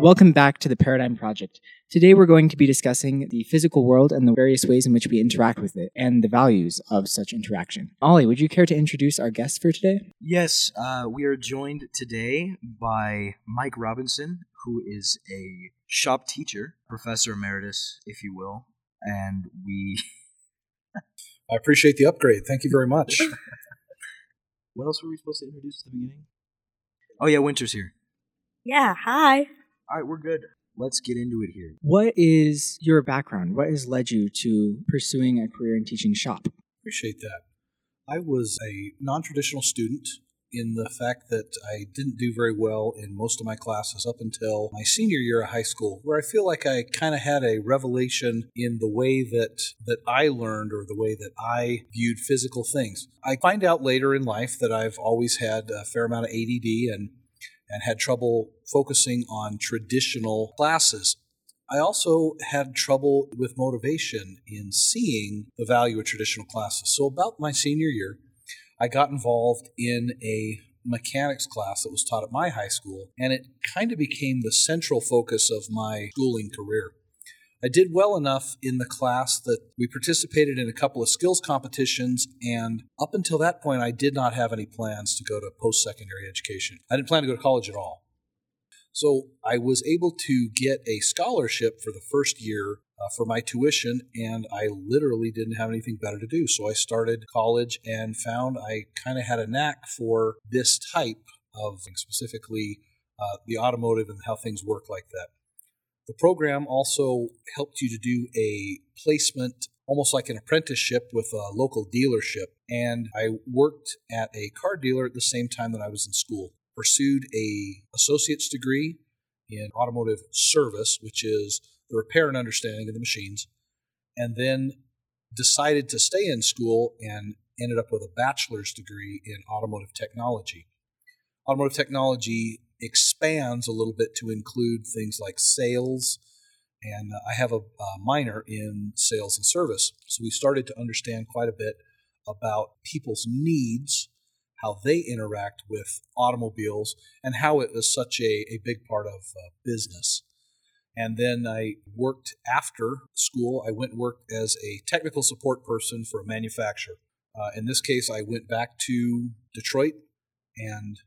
Welcome back to the Paradigm Project. Today we're going to be discussing the physical world and the various ways in which we interact with it and the values of such interaction. Ollie, would you care to introduce our guest for today? Yes, uh, we are joined today by Mike Robinson, who is a shop teacher, professor emeritus, if you will, and we. I appreciate the upgrade. Thank you very much. what else were we supposed to introduce at the beginning? Oh yeah, Winter's here. Yeah, hi. All right, we're good. Let's get into it here. What is your background? What has led you to pursuing a career in teaching shop? Appreciate that. I was a non traditional student in the fact that I didn't do very well in most of my classes up until my senior year of high school, where I feel like I kind of had a revelation in the way that that I learned or the way that I viewed physical things. I find out later in life that I've always had a fair amount of ADD and and had trouble focusing on traditional classes. I also had trouble with motivation in seeing the value of traditional classes. So, about my senior year, I got involved in a mechanics class that was taught at my high school, and it kind of became the central focus of my schooling career. I did well enough in the class that we participated in a couple of skills competitions, and up until that point, I did not have any plans to go to post secondary education. I didn't plan to go to college at all. So I was able to get a scholarship for the first year uh, for my tuition, and I literally didn't have anything better to do. So I started college and found I kind of had a knack for this type of specifically uh, the automotive and how things work like that. The program also helped you to do a placement, almost like an apprenticeship with a local dealership. And I worked at a car dealer at the same time that I was in school. Pursued a associate's degree in automotive service, which is the repair and understanding of the machines, and then decided to stay in school and ended up with a bachelor's degree in automotive technology. Automotive technology expands a little bit to include things like sales, and uh, I have a, a minor in sales and service. So we started to understand quite a bit about people's needs, how they interact with automobiles, and how it is such a, a big part of uh, business. And then I worked after school. I went and worked as a technical support person for a manufacturer. Uh, in this case, I went back to Detroit and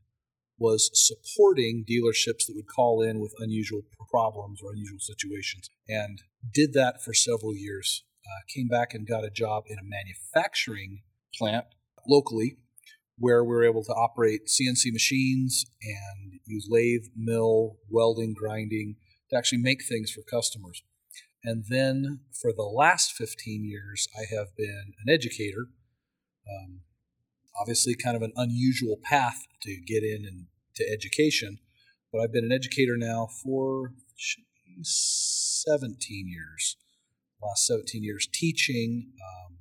was supporting dealerships that would call in with unusual problems or unusual situations and did that for several years. Uh, came back and got a job in a manufacturing plant locally where we were able to operate CNC machines and use lathe, mill, welding, grinding to actually make things for customers. And then for the last 15 years, I have been an educator. Um, obviously kind of an unusual path to get in and to education. But I've been an educator now for 17 years, last 17 years, teaching um,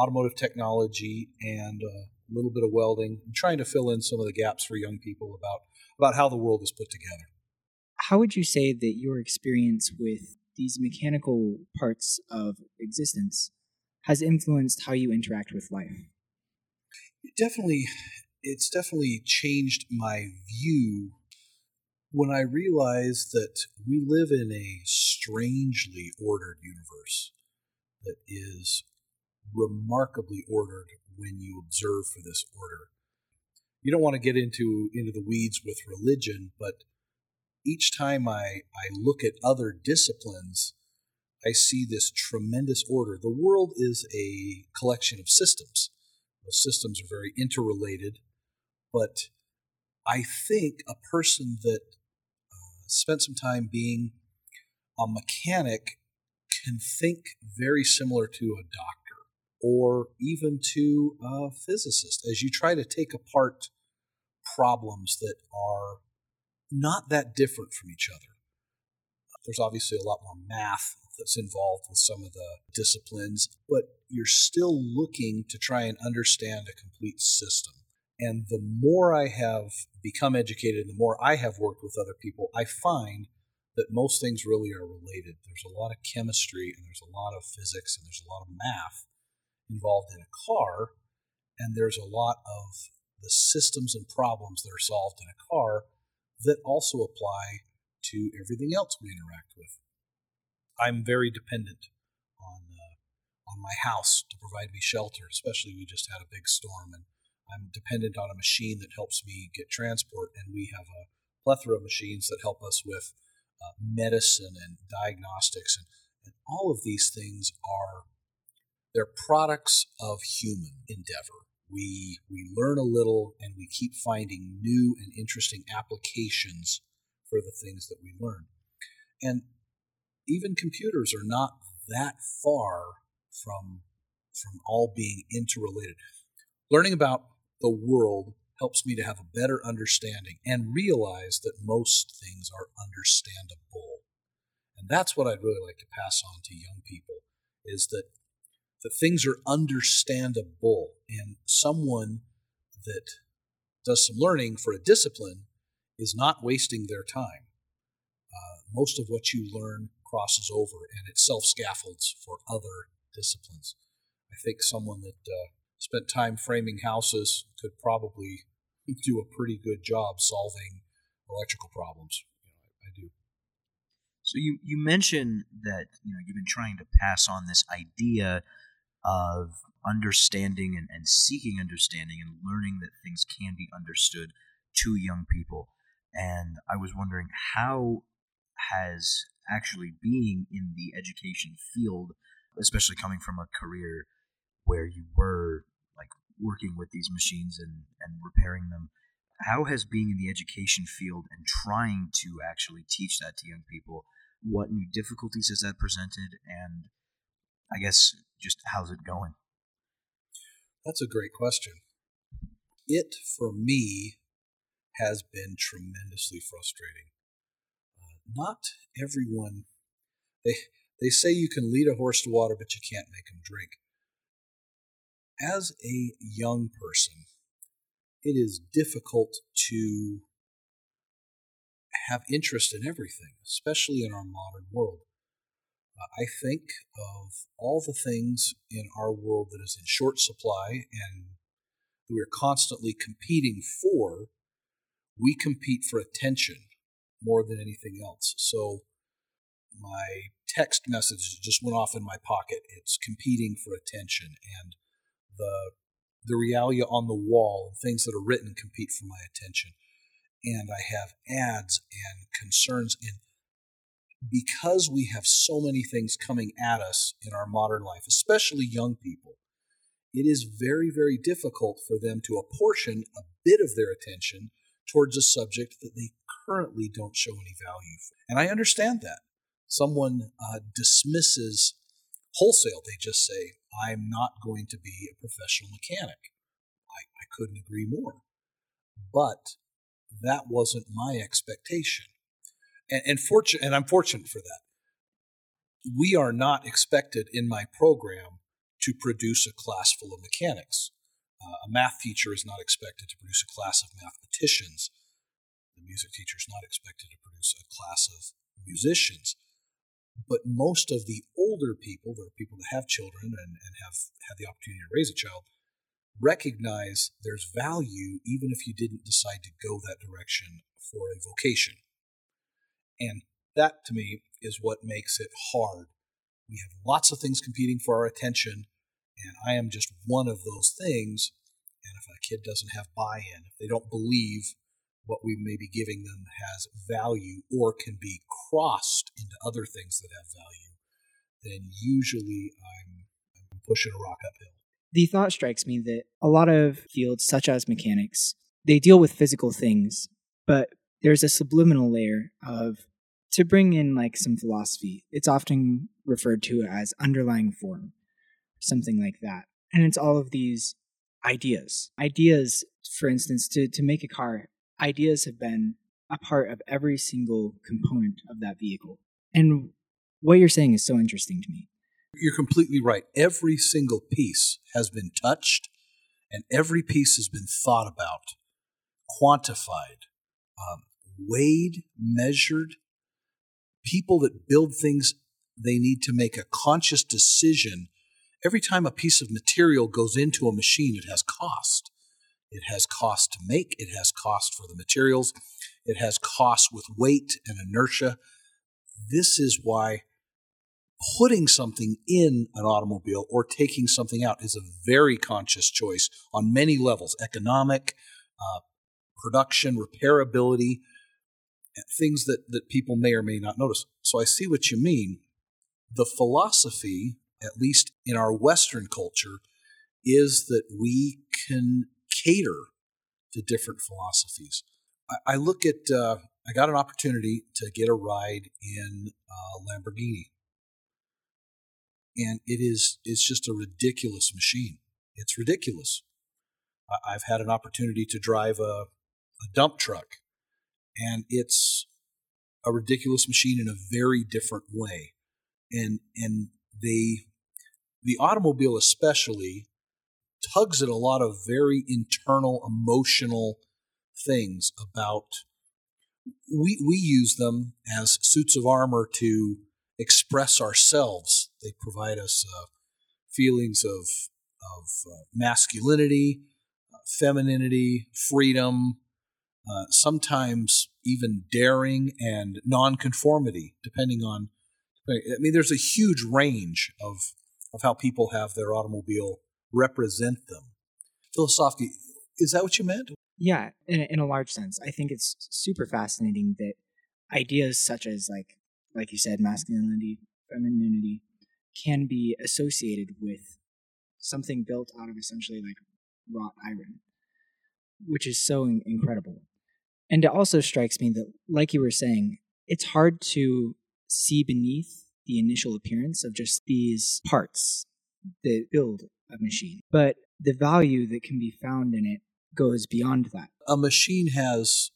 automotive technology and a little bit of welding, and trying to fill in some of the gaps for young people about about how the world is put together. How would you say that your experience with these mechanical parts of existence has influenced how you interact with life? It definitely, it's definitely changed my view when I realized that we live in a strangely ordered universe that is remarkably ordered when you observe for this order. You don't want to get into into the weeds with religion, but each time I, I look at other disciplines, I see this tremendous order. The world is a collection of systems. Those systems are very interrelated, but I think a person that uh, spent some time being a mechanic can think very similar to a doctor or even to a physicist as you try to take apart problems that are not that different from each other. There's obviously a lot more math that's involved with some of the disciplines, but you're still looking to try and understand a complete system. And the more I have become educated, the more I have worked with other people, I find that most things really are related. There's a lot of chemistry and there's a lot of physics and there's a lot of math involved in a car, and there's a lot of the systems and problems that are solved in a car that also apply to everything else we interact with. I'm very dependent on uh, on my house to provide me shelter, especially we just had a big storm and I'm dependent on a machine that helps me get transport and we have a plethora of machines that help us with uh, medicine and diagnostics and, and all of these things are they're products of human endeavor. We we learn a little and we keep finding new and interesting applications for the things that we learn. And even computers are not that far from from all being interrelated learning about the world helps me to have a better understanding and realize that most things are understandable and that's what i'd really like to pass on to young people is that that things are understandable and someone that does some learning for a discipline is not wasting their time. Uh, most of what you learn crosses over and it self scaffolds for other disciplines. I think someone that uh, spent time framing houses could probably do a pretty good job solving electrical problems. You know, I, I do. So you you mentioned that you know you've been trying to pass on this idea of understanding and, and seeking understanding and learning that things can be understood to young people. And I was wondering how has actually being in the education field, especially coming from a career where you were like working with these machines and, and repairing them, how has being in the education field and trying to actually teach that to young people, what new difficulties has that presented? And I guess just how's it going? That's a great question. It, for me, has been tremendously frustrating. Uh, not everyone, they, they say you can lead a horse to water, but you can't make him drink. As a young person, it is difficult to have interest in everything, especially in our modern world. I think of all the things in our world that is in short supply and we're constantly competing for. We compete for attention more than anything else. So my text message just went off in my pocket. It's competing for attention, and the the realia on the wall and things that are written compete for my attention. And I have ads and concerns and because we have so many things coming at us in our modern life, especially young people, it is very, very difficult for them to apportion a bit of their attention towards a subject that they currently don't show any value for. And I understand that. Someone uh, dismisses wholesale, they just say, I'm not going to be a professional mechanic. I, I couldn't agree more. But that wasn't my expectation and and, fortune, and I'm fortunate for that. We are not expected in my program to produce a class full of mechanics. Uh, a math teacher is not expected to produce a class of mathematicians. The music teacher is not expected to produce a class of musicians. But most of the older people, there are people that have children and, and have had the opportunity to raise a child, recognize there's value even if you didn't decide to go that direction for a vocation. And that to me is what makes it hard. We have lots of things competing for our attention, and I am just one of those things. And if a kid doesn't have buy in, if they don't believe what we may be giving them has value or can be crossed into other things that have value, then usually I'm, I'm pushing a rock uphill. The thought strikes me that a lot of fields, such as mechanics, they deal with physical things, but there's a subliminal layer of to bring in like some philosophy. It's often referred to as underlying form, something like that. And it's all of these ideas. Ideas, for instance, to, to make a car, ideas have been a part of every single component of that vehicle. And what you're saying is so interesting to me. You're completely right. Every single piece has been touched, and every piece has been thought about, quantified, um, weighed, measured. People that build things, they need to make a conscious decision. Every time a piece of material goes into a machine, it has cost. It has cost to make, it has cost for the materials, it has cost with weight and inertia. This is why putting something in an automobile or taking something out is a very conscious choice on many levels economic, uh, production, repairability, things that, that people may or may not notice. So I see what you mean. The philosophy, at least in our Western culture, is that we can cater to different philosophies. I, I look at, uh, I got an opportunity to get a ride in a Lamborghini. And it is, it's just a ridiculous machine. It's ridiculous. I've had an opportunity to drive a, a dump truck, and it's a ridiculous machine in a very different way. And and they the automobile especially tugs at a lot of very internal emotional things about we we use them as suits of armor to express ourselves. They provide us uh, feelings of of uh, masculinity, uh, femininity, freedom, uh, sometimes even daring and nonconformity, depending on. I mean, there's a huge range of of how people have their automobile represent them. Philosophically, is that what you meant? Yeah, in a, in a large sense, I think it's super fascinating that ideas such as like like you said, masculinity, femininity, can be associated with something built out of essentially like wrought iron, which is so incredible. And it also strikes me that, like you were saying, it's hard to see beneath the initial appearance of just these parts that build a machine. But the value that can be found in it goes beyond that. A machine has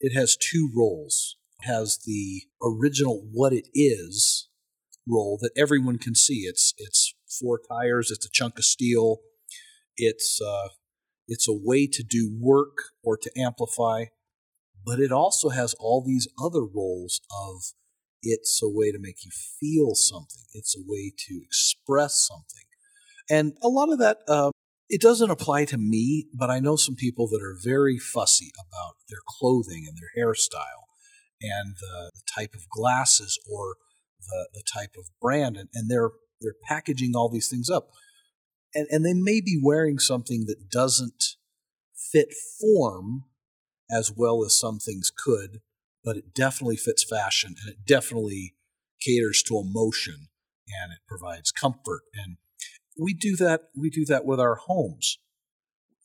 it has two roles. It has the original what it is role that everyone can see. It's it's four tires. It's a chunk of steel. It's uh, it's a way to do work or to amplify, but it also has all these other roles of it's a way to make you feel something. It's a way to express something, and a lot of that. Uh, it doesn't apply to me, but I know some people that are very fussy about their clothing and their hairstyle and the, the type of glasses or the, the type of brand, and, and they're they're packaging all these things up, and and they may be wearing something that doesn't fit form as well as some things could, but it definitely fits fashion, and it definitely caters to emotion, and it provides comfort, and we do that we do that with our homes.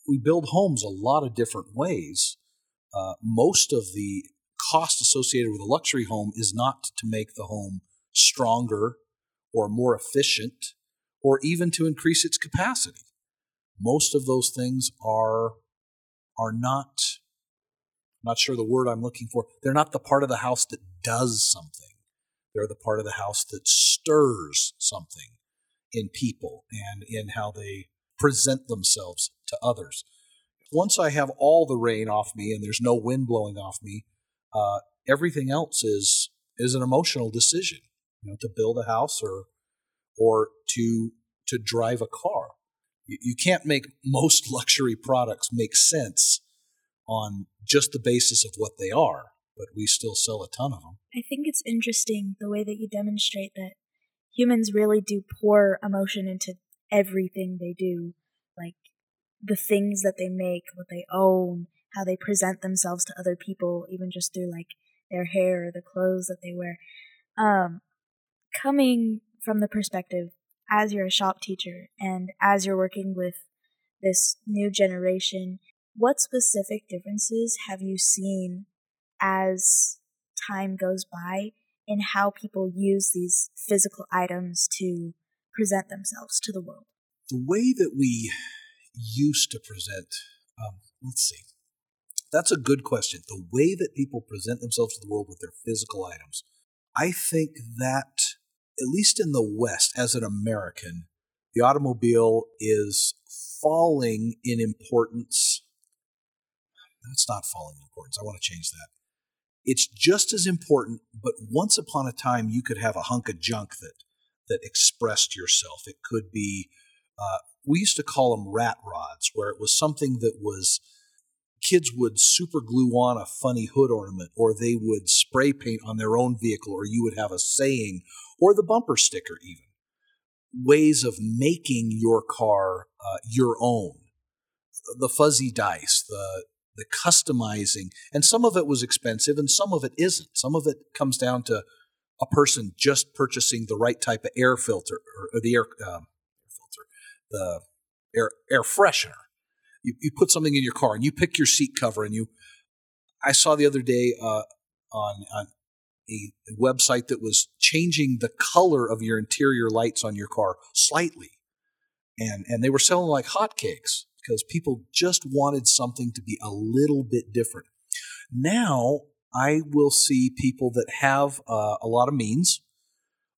We build homes a lot of different ways. Uh, most of the cost associated with a luxury home is not to make the home stronger or more efficient or even to increase its capacity. Most of those things are are not not sure the word I'm looking for. They're not the part of the house that does something. They're the part of the house that stirs something in people and in how they present themselves to others. Once I have all the rain off me and there's no wind blowing off me, uh, everything else is is an emotional decision you know, to build a house or or to to drive a car. You, you can't make most luxury products make sense on just the basis of what they are, but we still sell a ton of them. I think it's interesting the way that you demonstrate that humans really do pour emotion into everything they do, like the things that they make, what they own, how they present themselves to other people, even just through like their hair or the clothes that they wear. Um, coming from the perspective as you're a shop teacher and as you're working with this new generation, what specific differences have you seen as time goes by in how people use these physical items to present themselves to the world? The way that we used to present, um, let's see, that's a good question. The way that people present themselves to the world with their physical items. I think that at least in the West, as an American, the automobile is falling in importance. That's not falling in importance. I want to change that. It's just as important, but once upon a time, you could have a hunk of junk that that expressed yourself. It could be, uh, we used to call them rat rods, where it was something that was kids would super glue on a funny hood ornament, or they would spray paint on their own vehicle, or you would have a saying, or the bumper sticker, even. Ways of making your car uh, your own. The fuzzy dice, the the customizing, and some of it was expensive and some of it isn't. Some of it comes down to a person just purchasing the right type of air filter or, or the air um, filter, the air air freshener. You, you put something in your car and you pick your seat cover and you. I saw the other day uh, on on a, website that was changing the color of your interior lights on your car slightly, and and they were selling like hotcakes because people just wanted something to be a little bit different. Now I will see people that have uh, a lot of means,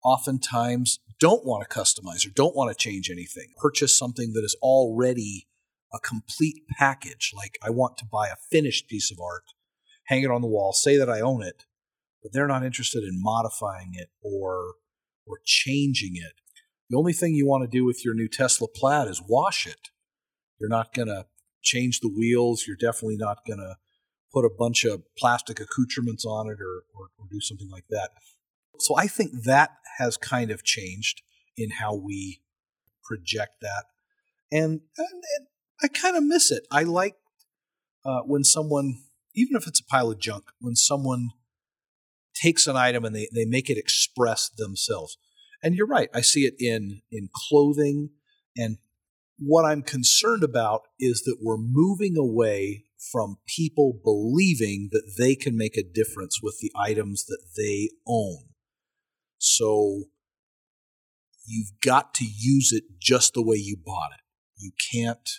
oftentimes don't want to customize or don't want to change anything. Purchase something that is already a complete package. Like I want to buy a finished piece of art, hang it on the wall, say that I own it, but they're not interested in modifying it or or changing it. The only thing you want to do with your new Tesla Plaid is wash it. You're not going to change the wheels. You're definitely not going to put a bunch of plastic accoutrements on it or, or, or, do something like that. So I think that has kind of changed in how we project that. And, and, and I kind of miss it. I like uh, when someone, even if it's a pile of junk, when someone takes an item and they, they make it express themselves. And you're right. I see it in, in clothing and what I'm concerned about is that we're moving away from people believing that they can make a difference with the items that they own. So you've got to use it just the way you bought it. You can't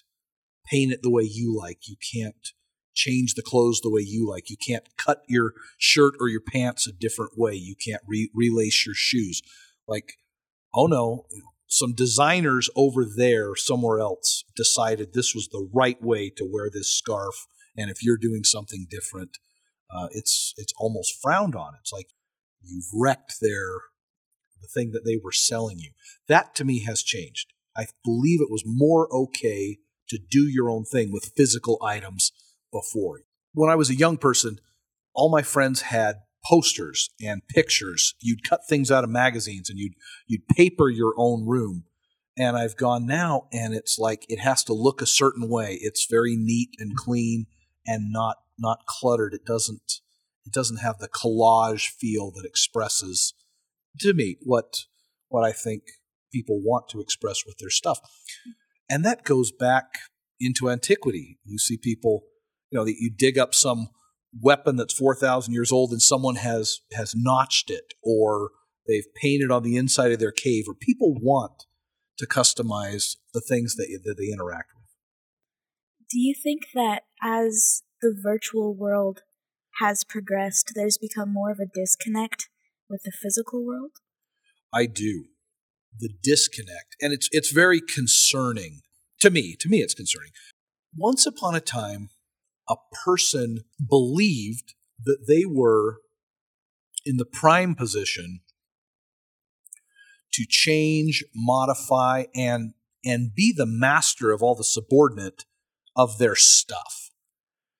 paint it the way you like. You can't change the clothes the way you like. You can't cut your shirt or your pants a different way. You can't re- relace your shoes. Like, oh no, some designers over there somewhere else decided this was the right way to wear this scarf. And if you're doing something different uh, it's it's almost frowned on. It's like you've wrecked their the thing that they were selling you. That to me has changed. I believe it was more okay to do your own thing with physical items before. When i was a young person all my friends had posters and pictures. You'd cut things out of magazines and you'd you'd paper your own room. And I've gone now and it's like it has to look a certain way. It's very neat and clean and not not cluttered. It doesn't it doesn't have the collage feel that expresses to me what what I think people want to express with their stuff. And that goes back into antiquity. You see people, you know, that you dig up some weapon that's 4,000 years old and someone has has notched it or they've painted on the inside of their cave or people want to customize the things that, that they interact with. Do you think that as the virtual world has progressed, there's become more of a disconnect with the physical world? I do. The disconnect. And it's it's very concerning to me. To me it's concerning. Once upon a time, a person believed that they were in the prime position to change, modify, and and be the master of all the subordinate of their stuff.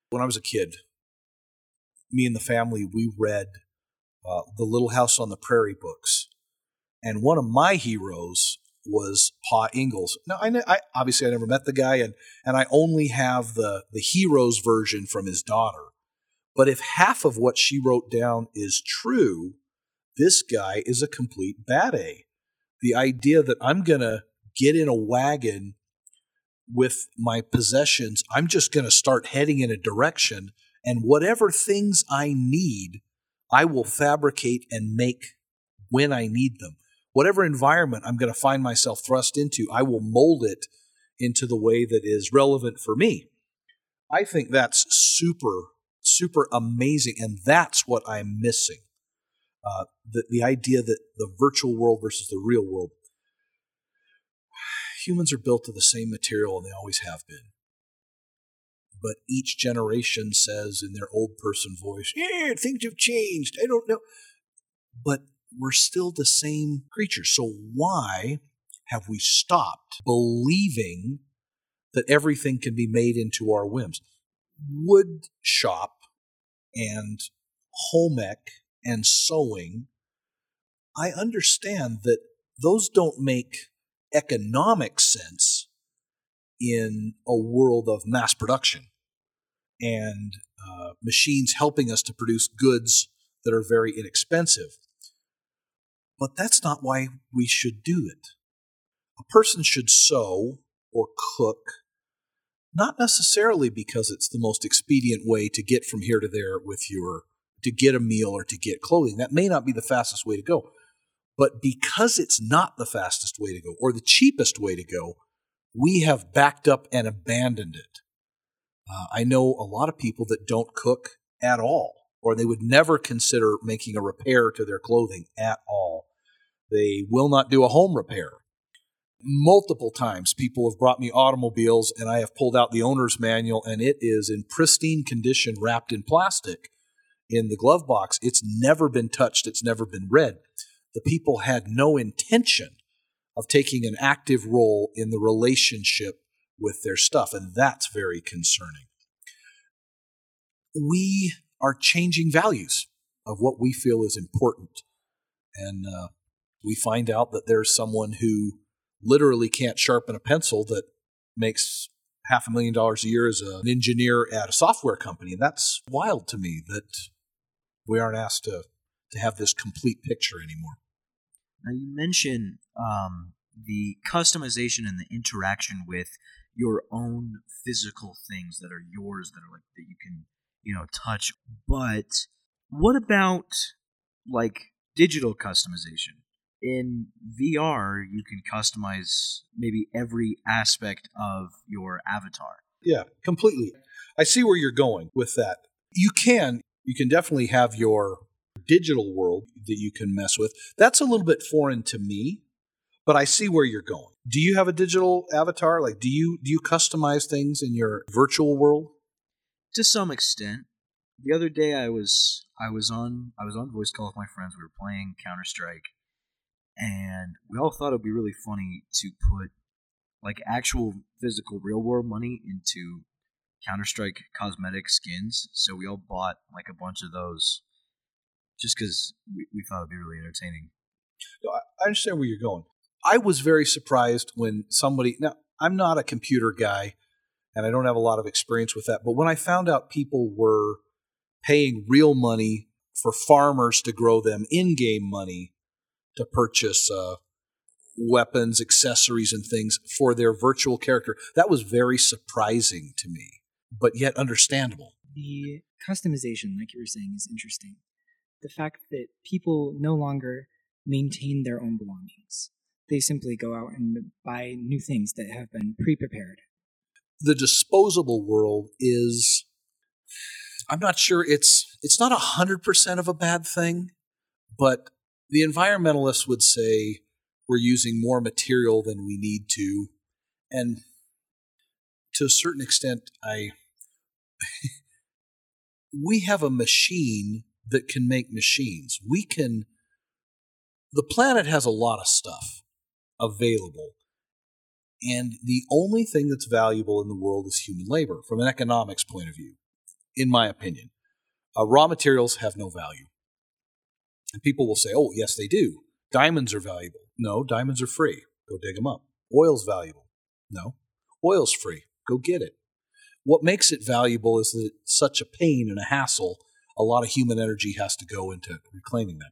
When I was a kid, me and the family we read uh, the Little House on the Prairie books, and one of my heroes was Pa Ingalls. Now, I, I, obviously I never met the guy, and and I only have the the hero's version from his daughter. But if half of what she wrote down is true, this guy is a complete bad A. The idea that I'm gonna get in a wagon with my possessions, I'm just gonna start heading in a direction, and whatever things I need, I will fabricate and make when I need them whatever environment I'm going to find myself thrust into, I will mold it into the way that is relevant for me. I think that's super, super amazing. And that's what I'm missing. Uh, the, the idea that the virtual world versus the real world. Humans are built of the same material and they always have been. But each generation says in their old person voice, Yeah, things have changed. I don't know. But we're still the same creatures. So why have we stopped believing that everything can be made into our whims? wood shop and home ec and sewing, I understand that those don't make economic sense in a world of mass production and uh, machines helping us to produce goods that are very inexpensive. But that's not why we should do it. A person should sew or cook, not necessarily because it's the most expedient way to get from here to there with your, to get a meal or to get clothing. That may not be the fastest way to go. But because it's not the fastest way to go or the cheapest way to go, we have backed up and abandoned it. Uh, I know a lot of people that don't cook at all, or they would never consider making a repair to their clothing at all. They will not do a home repair. Multiple times, people have brought me automobiles, and I have pulled out the owner's manual, and it is in pristine condition, wrapped in plastic in the glove box. It's never been touched, it's never been read. The people had no intention of taking an active role in the relationship with their stuff, and that's very concerning. We are changing values of what we feel is important. And uh, we find out that there's someone who literally can't sharpen a pencil that makes half a million dollars a year as an engineer at a software company. And that's wild to me that we aren't asked to, to have this complete picture anymore. Now, you mentioned um, the customization and the interaction with your own physical things that are yours that are like that you can you know touch but what about like digital customization in VR you can customize maybe every aspect of your avatar yeah completely i see where you're going with that you can you can definitely have your digital world that you can mess with that's a little bit foreign to me but I see where you're going. Do you have a digital avatar? Like, do you do you customize things in your virtual world? To some extent. The other day, I was I was on I was on voice call with my friends. We were playing Counter Strike, and we all thought it'd be really funny to put like actual physical real world money into Counter Strike cosmetic skins. So we all bought like a bunch of those, just because we, we thought it'd be really entertaining. I understand where you're going. I was very surprised when somebody, now, I'm not a computer guy and I don't have a lot of experience with that, but when I found out people were paying real money for farmers to grow them in game money to purchase uh, weapons, accessories, and things for their virtual character, that was very surprising to me, but yet understandable. The customization, like you were saying, is interesting. The fact that people no longer maintain their own belongings they simply go out and buy new things that have been pre-prepared. The disposable world is I'm not sure it's it's not a 100% of a bad thing, but the environmentalists would say we're using more material than we need to and to a certain extent I we have a machine that can make machines. We can the planet has a lot of stuff available. And the only thing that's valuable in the world is human labor from an economics point of view, in my opinion. Uh, raw materials have no value. And people will say, oh, yes, they do. Diamonds are valuable. No, diamonds are free. Go dig them up. Oil's valuable. No, oil's free. Go get it. What makes it valuable is that it's such a pain and a hassle. A lot of human energy has to go into reclaiming that.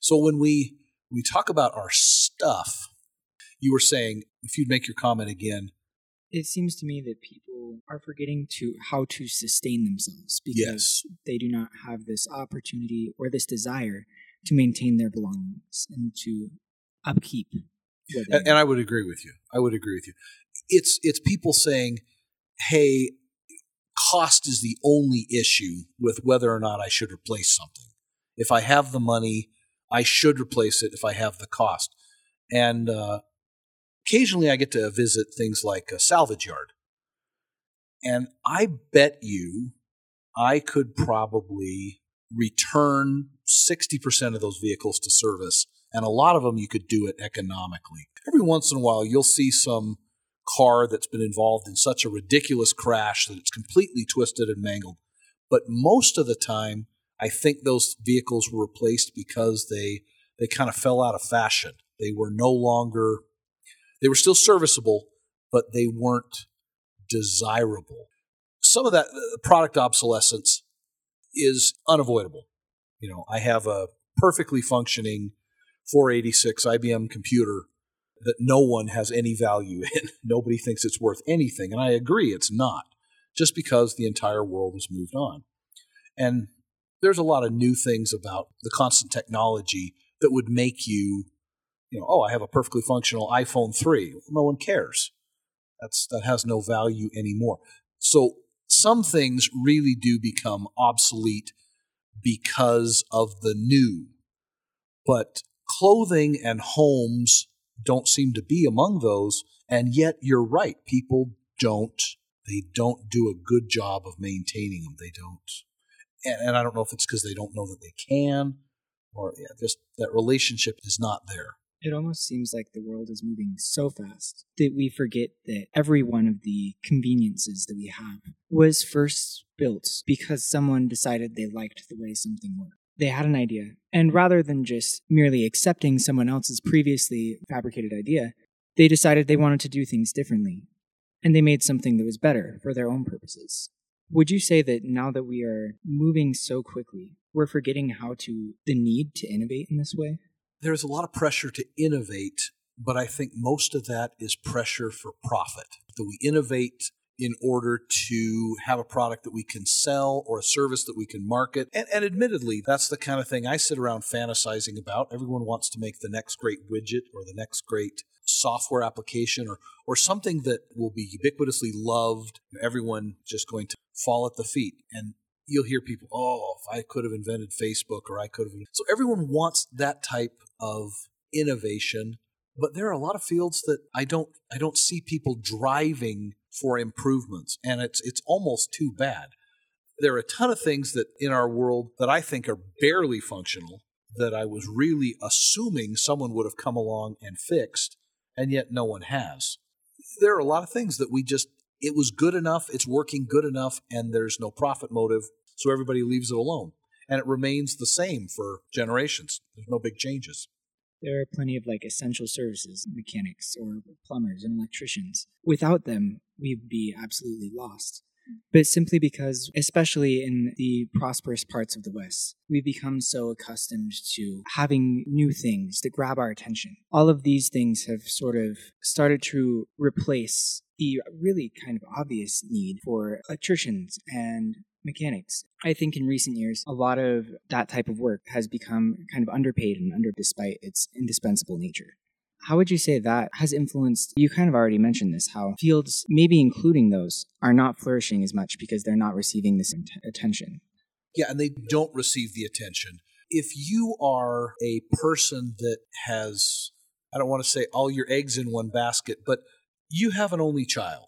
So when we we talk about our stuff, you were saying, if you'd make your comment again. It seems to me that people are forgetting to how to sustain themselves because yes. they do not have this opportunity or this desire to maintain their belongings and to upkeep. And, and I would agree with you. I would agree with you. It's it's people saying, "Hey, cost is the only issue with whether or not I should replace something. If I have the money, I should replace it if I have the cost." And uh, occasionally I get to visit things like a salvage yard. And I bet you I could probably return 60% of those vehicles to service. And a lot of them you could do it economically. Every once in a while, you'll see some car that's been involved in such a ridiculous crash that it's completely twisted and mangled. But most of the time, I think those vehicles were replaced because they they kind of fell out of fashion. They were no longer they were still serviceable, but they weren't desirable. Some of that uh, product obsolescence is unavoidable. You know, I have a perfectly functioning 486 IBM computer that no one has any value in. Nobody thinks it's worth anything. And I agree, it's not, just because the entire world has moved on. And there's a lot of new things about the constant technology that would make you, you know, oh, I have a perfectly functional iPhone 3. Well, no one cares. That's, that has no value anymore. So some things really do become obsolete because of the new. But clothing and homes don't seem to be among those. And yet you're right. People don't, they don't do a good job of maintaining them. They don't. And, and I don't know if it's because they don't know that they can or yeah, just that relationship is not there. It almost seems like the world is moving so fast that we forget that every one of the conveniences that we have was first built because someone decided they liked the way something worked. They had an idea, and rather than just merely accepting someone else's previously fabricated idea, they decided they wanted to do things differently. And they made something that was better for their own purposes. Would you say that now that we are moving so quickly, we're forgetting how to, the need to innovate in this way? There's a lot of pressure to innovate, but I think most of that is pressure for profit. That we innovate in order to have a product that we can sell or a service that we can market. And, and, admittedly, that's the kind of thing I sit around fantasizing about. Everyone wants to make the next great widget or the next great software application or, or something that will be ubiquitously loved. Everyone just going to fall at the feet. And you'll hear people, oh, if I could have invented Facebook or I could have. So everyone wants that type of innovation. But there are a lot of fields that I don't I don't see people driving for improvements, and it's it's almost too bad. There are a ton of things that in our world that I think are barely functional that I was really assuming someone would have come along and fixed, and yet no one has. There are a lot of things that we just it was good enough, it's working good enough, and there's no profit motive, so everybody leaves it alone. And it remains the same for generations. There's no big changes. There are plenty of like essential services, mechanics or plumbers and electricians. Without them, we'd be absolutely lost. But simply because, especially in the prosperous parts of the West, we've become so accustomed to having new things that grab our attention. All of these things have sort of started to replace the really kind of obvious need for electricians and mechanics. I think in recent years, a lot of that type of work has become kind of underpaid and under despite its indispensable nature. How would you say that has influenced? You kind of already mentioned this how fields, maybe including those, are not flourishing as much because they're not receiving this attention. Yeah, and they don't receive the attention. If you are a person that has, I don't want to say all your eggs in one basket, but you have an only child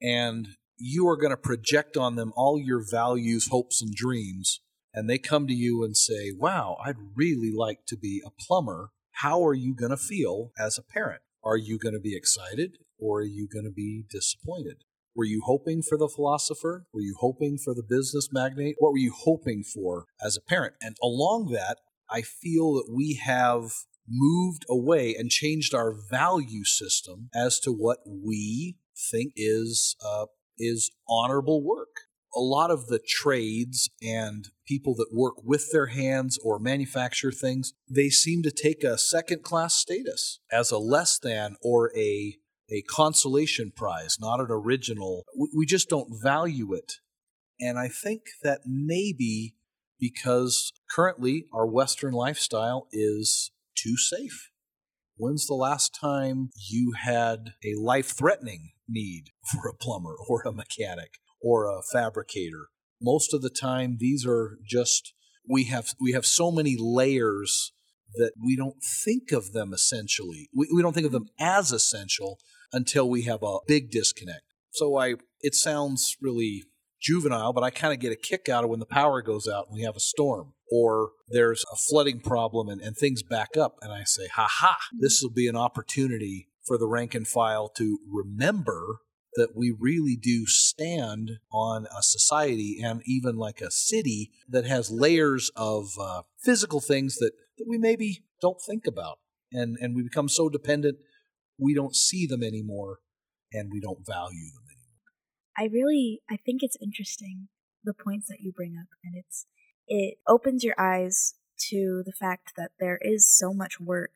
and you are going to project on them all your values, hopes, and dreams. And they come to you and say, Wow, I'd really like to be a plumber. How are you going to feel as a parent? Are you going to be excited or are you going to be disappointed? Were you hoping for the philosopher? Were you hoping for the business magnate? What were you hoping for as a parent? And along that, I feel that we have moved away and changed our value system as to what we think is uh, is honorable work. A lot of the trades and people that work with their hands or manufacture things, they seem to take a second class status as a less than or a a consolation prize, not an original. We just don't value it. And I think that maybe because currently our Western lifestyle is too safe. When's the last time you had a life threatening need for a plumber or a mechanic or a fabricator? Most of the time, these are just we have we have so many layers that we don't think of them essentially. We, we don't think of them as essential until we have a big disconnect. So I it sounds really juvenile, but I kind of get a kick out of when the power goes out and we have a storm or there's a flooding problem and, and things back up. And I say, ha ha, this will be an opportunity for the rank and file to remember that we really do stand on a society and even like a city that has layers of uh, physical things that, that we maybe don't think about. And, and we become so dependent, we don't see them anymore and we don't value them anymore. I really, I think it's interesting the points that you bring up, and it's it opens your eyes to the fact that there is so much work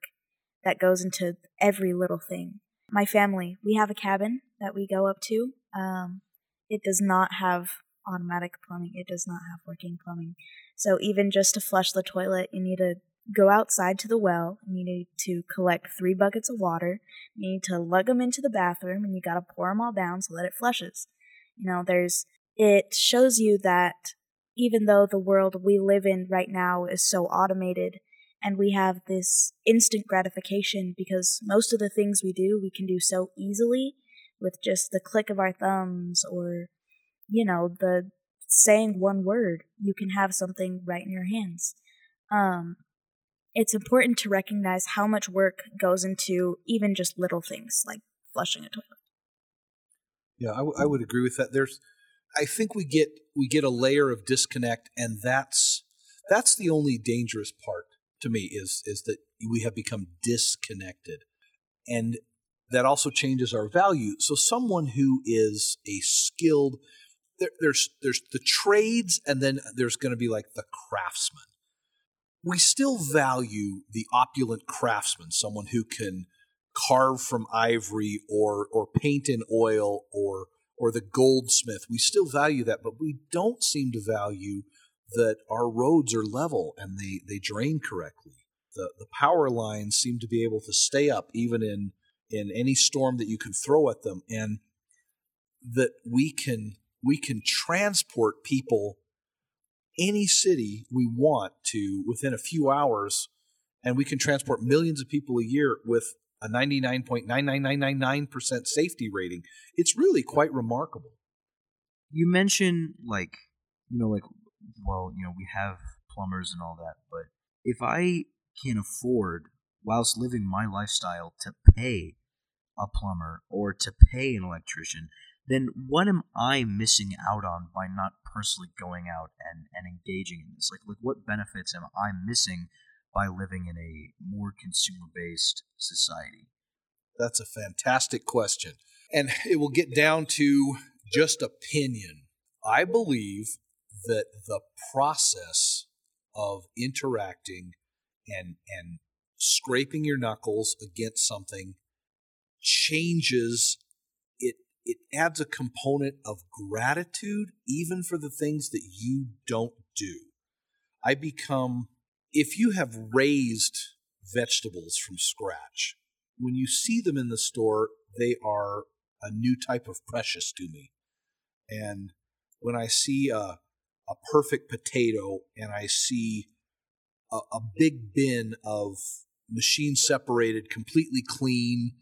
that goes into every little thing. My family, we have a cabin that we go up to. Um, it does not have automatic plumbing. It does not have working plumbing. So even just to flush the toilet, you need to go outside to the well you need to collect three buckets of water. You need to lug them into the bathroom and you got to pour them all down so that it flushes. You know, there's, it shows you that even though the world we live in right now is so automated and we have this instant gratification because most of the things we do we can do so easily with just the click of our thumbs or you know the saying one word you can have something right in your hands. Um, it's important to recognize how much work goes into even just little things like flushing a toilet. Yeah I, w- I would agree with that. There's i think we get we get a layer of disconnect and that's that's the only dangerous part to me is is that we have become disconnected. And that also changes our value. So someone who is a skilled there, there's there's the trades and then there's going to be like the craftsman we still value the opulent craftsman someone who can carve from ivory or or paint in oil or or the goldsmith. We still value that but we don't seem to value that our roads are level and they, they drain correctly. The, the power lines seem to be able to stay up even in, in any storm that you can throw at them, and that we can we can transport people any city we want to within a few hours, and we can transport millions of people a year with a 99.99999% safety rating. It's really quite remarkable. You mentioned like you know like well, you know, we have plumbers and all that, but if I can afford, whilst living my lifestyle, to pay a plumber or to pay an electrician, then what am I missing out on by not personally going out and, and engaging in this? Like, like what benefits am I missing by living in a more consumer based society? That's a fantastic question. And it will get down to just opinion. I believe that the process of interacting and and scraping your knuckles against something changes it it adds a component of gratitude even for the things that you don't do. I become if you have raised vegetables from scratch when you see them in the store they are a new type of precious to me. And when i see a a perfect potato and I see a, a big bin of machine separated, completely clean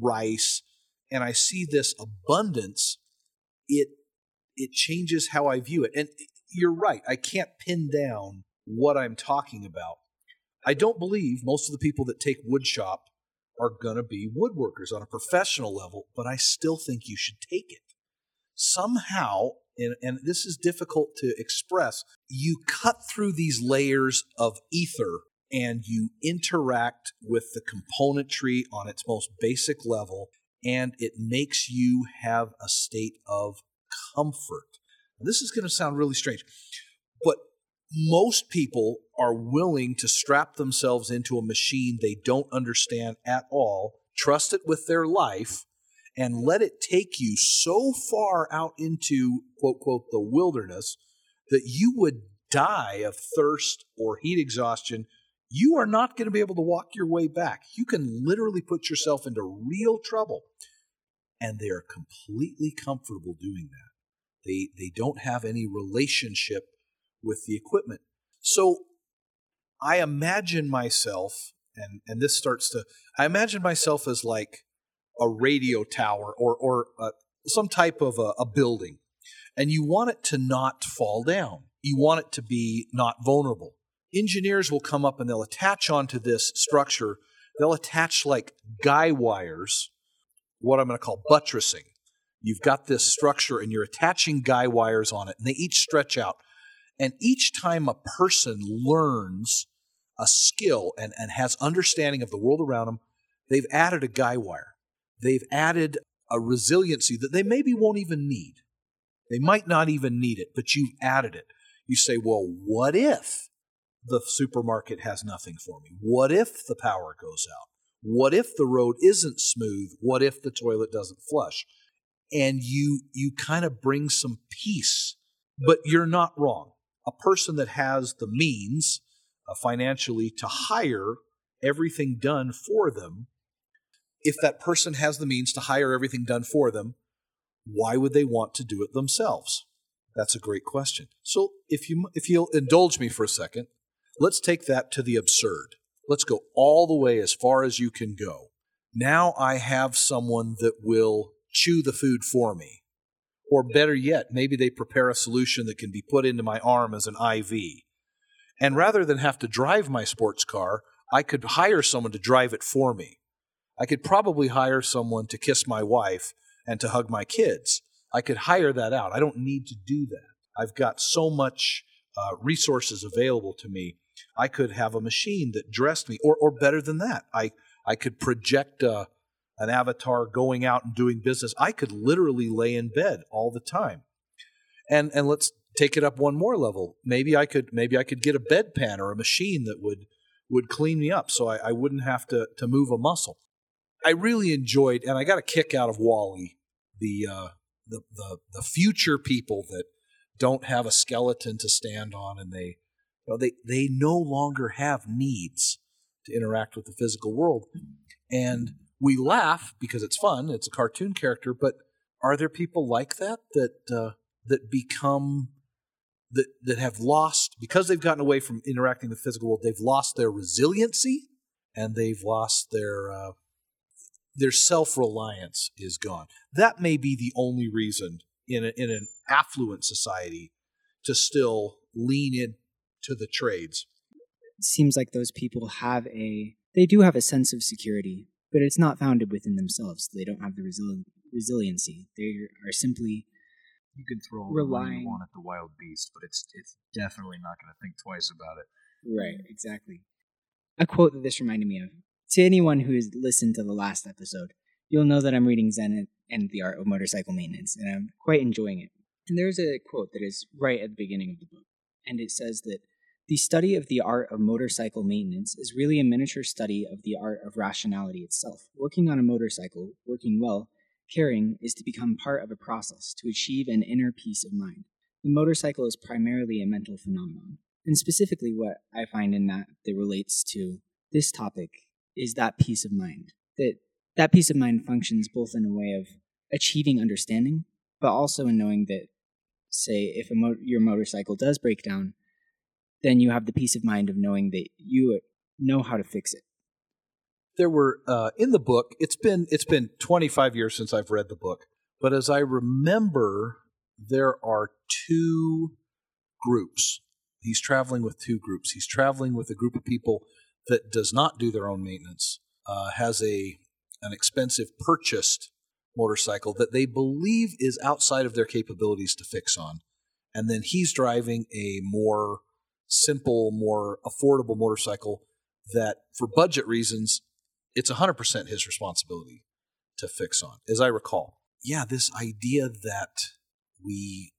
rice, and I see this abundance, it it changes how I view it. And you're right, I can't pin down what I'm talking about. I don't believe most of the people that take woodshop are going to be woodworkers on a professional level, but I still think you should take it. Somehow, and, and this is difficult to express, you cut through these layers of ether and you interact with the componentry on its most basic level, and it makes you have a state of comfort. Now, this is going to sound really strange, but most people are willing to strap themselves into a machine they don't understand at all, trust it with their life, and let it take you so far out into quote quote the wilderness that you would die of thirst or heat exhaustion you are not going to be able to walk your way back. You can literally put yourself into real trouble. And they are completely comfortable doing that. They they don't have any relationship with the equipment. So i imagine myself and and this starts to i imagine myself as like a radio tower or, or uh, some type of a, a building, and you want it to not fall down. You want it to be not vulnerable. Engineers will come up and they'll attach onto this structure, they'll attach like guy wires what I'm going to call buttressing. You've got this structure and you're attaching guy wires on it, and they each stretch out. And each time a person learns a skill and, and has understanding of the world around them, they've added a guy wire. They've added a resiliency that they maybe won't even need. They might not even need it, but you've added it. You say, well, what if the supermarket has nothing for me? What if the power goes out? What if the road isn't smooth? What if the toilet doesn't flush? And you you kind of bring some peace. But you're not wrong. A person that has the means uh, financially to hire everything done for them, if that person has the means to hire everything done for them, why would they want to do it themselves? That's a great question. So if you if you'll indulge me for a second, let's take that to the absurd. Let's go all the way as far as you can go. Now I have someone that will chew the food for me. Or better yet, maybe they prepare a solution that can be put into my arm as an IV. And rather than have to drive my sports car, I could hire someone to drive it for me. I could probably hire someone to kiss my wife and to hug my kids. I could hire that out. I don't need to do that. I've got so much uh, resources available to me. I could have a machine that dressed me, or, or better than that, I, I could project uh, an avatar going out and doing business. I could literally lay in bed all the time. And, and let's take it up one more level. Maybe I could maybe I could get a bedpan or a machine that would would clean me up so I, I wouldn't have to, to move a muscle. I really enjoyed, and I got a kick out of WALL-E, the, uh, the the the future people that don't have a skeleton to stand on, and they you know, they they no longer have needs to interact with the physical world, and we laugh because it's fun. It's a cartoon character, but are there people like that that uh, that become that that have lost because they've gotten away from interacting with the physical world? They've lost their resiliency and they've lost their uh, their self reliance is gone. That may be the only reason in a, in an affluent society to still lean into the trades. It seems like those people have a they do have a sense of security, but it's not founded within themselves. They don't have the resili- resiliency. They are simply you can throw all relying the you want at the wild beast, but it's it's definitely not going to think twice about it. Right, exactly. A quote that this reminded me of to anyone who has listened to the last episode, you'll know that I'm reading Zen and the Art of Motorcycle Maintenance, and I'm quite enjoying it. And there's a quote that is right at the beginning of the book, and it says that the study of the art of motorcycle maintenance is really a miniature study of the art of rationality itself. Working on a motorcycle, working well, caring is to become part of a process to achieve an inner peace of mind. The motorcycle is primarily a mental phenomenon. And specifically, what I find in that that relates to this topic is that peace of mind. That that peace of mind functions both in a way of achieving understanding, but also in knowing that, say, if mo- your motorcycle does break down, then you have the peace of mind of knowing that you know how to fix it. There were uh, in the book. It's been it's been 25 years since I've read the book, but as I remember, there are two groups. He's traveling with two groups. He's traveling with a group of people that does not do their own maintenance uh, has a an expensive purchased motorcycle that they believe is outside of their capabilities to fix on, and then he's driving a more simple, more affordable motorcycle that, for budget reasons, it's 100% his responsibility to fix on, as I recall. Yeah, this idea that we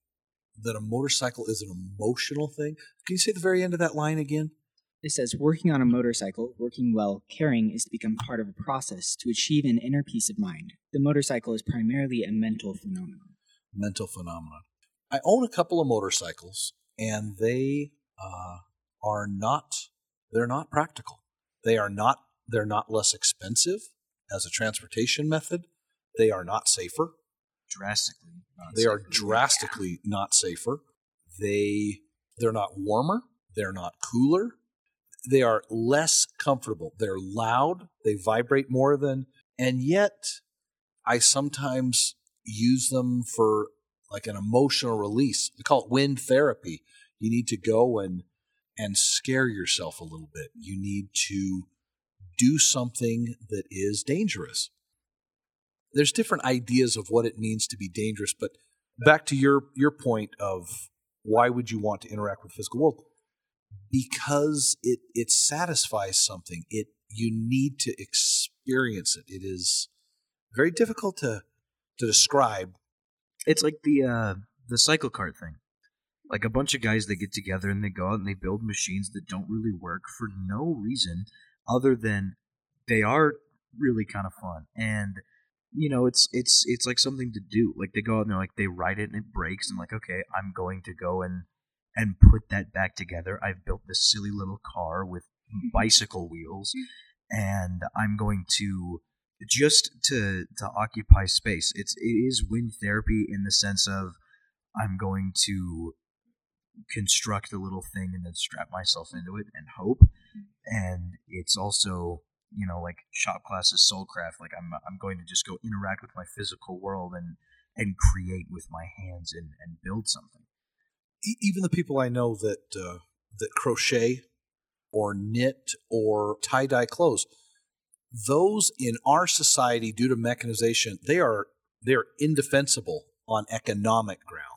that a motorcycle is an emotional thing. Can you say the very end of that line again? It says, working on a motorcycle, working well, caring is to become part of a process to achieve an inner peace of mind. The motorcycle is primarily a mental phenomenon. Mental phenomenon. I own a couple of motorcycles, and they uh, are not. They're not practical. They are not. They're not less expensive as a transportation method. They are not safer. Drastically. They safer. are drastically not safer. They they're not warmer. They're not cooler they are less comfortable. They're loud, they vibrate more than, and yet I sometimes use them for like an emotional release. We call it wind therapy. You need to go and and scare yourself a little bit. You need to do something that is dangerous. there's different ideas of what it means to be dangerous. But back to your your point of why would you want to interact with the physical world? Because it it satisfies something. It you need to experience it. It is very difficult to to describe. It's like the uh, the cyclekart thing. Like a bunch of guys that get together and they go out and they build machines that don't really work for no reason other than they are really kind of fun. And you know it's it's it's like something to do. Like they go out and they're like they ride it and it breaks and like okay i'm going to go and and put that back together. I've built this silly little car with mm-hmm. bicycle wheels mm-hmm. and i'm going to just to to occupy space. It's it is wind therapy in the sense of i'm going to construct a little thing and then strap myself into it and hope and it's also you know like shop class as soulcraft like i'm i'm going to just go interact with my physical world and and create with my hands and and build something Even the people I know that uh, that crochet or knit or tie dye clothes, those in our society, due to mechanization, they are they are indefensible on economic grounds.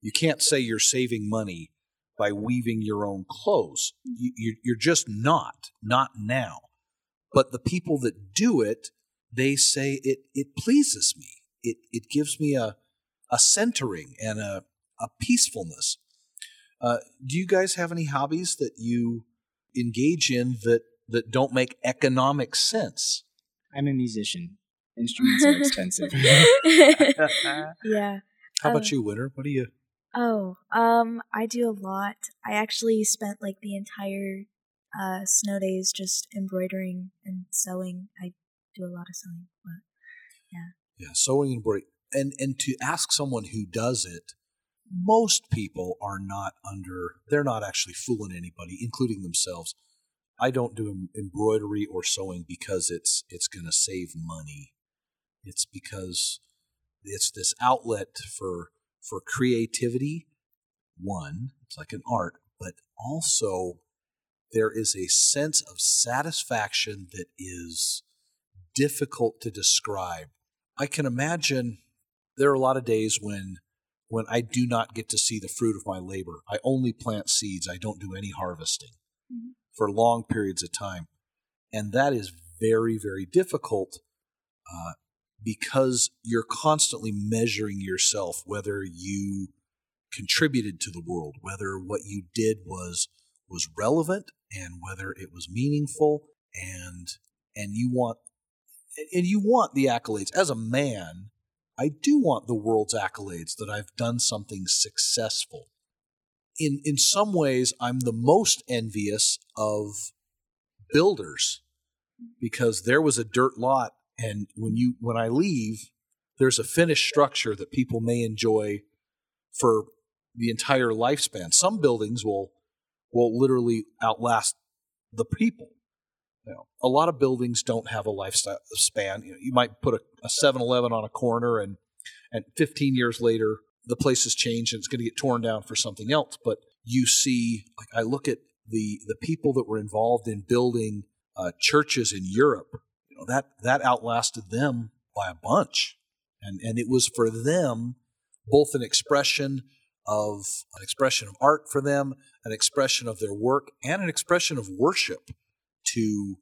You can't say you're saving money by weaving your own clothes. You, you- you're just not, not now. But the people that do it, they say it it pleases me. It it gives me a a centering and a a peacefulness. Uh, do you guys have any hobbies that you engage in that that don't make economic sense? I'm a musician. Instruments are expensive. yeah. How about Oh. you, Winter? What do you? Oh, um, I do a lot. I actually spent like the entire uh, snow days just embroidering and sewing. I do a lot of sewing, but Yeah, Yeah, sewing and break. And and to ask someone who does it, most people are not under. They're not actually fooling anybody, including themselves. I don't do embroidery or sewing because it's it's going to save money. It's because it's this outlet for for creativity. One, it's like an art, but also there is a sense of satisfaction that is difficult to describe. I can imagine there are a lot of days when when I do not get to see the fruit of my labor. I only plant seeds. I don't do any harvesting Mhm. for long periods of time. And that is very, very difficult uh, because you're constantly measuring yourself whether you contributed to the world, whether what you did was was relevant and whether it was meaningful and and you want and you want the accolades. As a man i do want the world's accolades that i've done something successful. In in some ways i'm the most envious of builders because there was a dirt lot and when you when i leave there's a finished structure that people may enjoy for the entire lifespan some buildings will will literally outlast the people you know, a lot of buildings don't have a lifespan. You, know, you might put a, a 7-Eleven on a corner, and and 15 years later, the place has changed and it's going to get torn down for something else. But you see, like I look at the the people that were involved in building uh, churches in Europe. Know that that outlasted them by a bunch, and and it was for them both an expression of an expression of art for them, an expression of their work, and an expression of worship to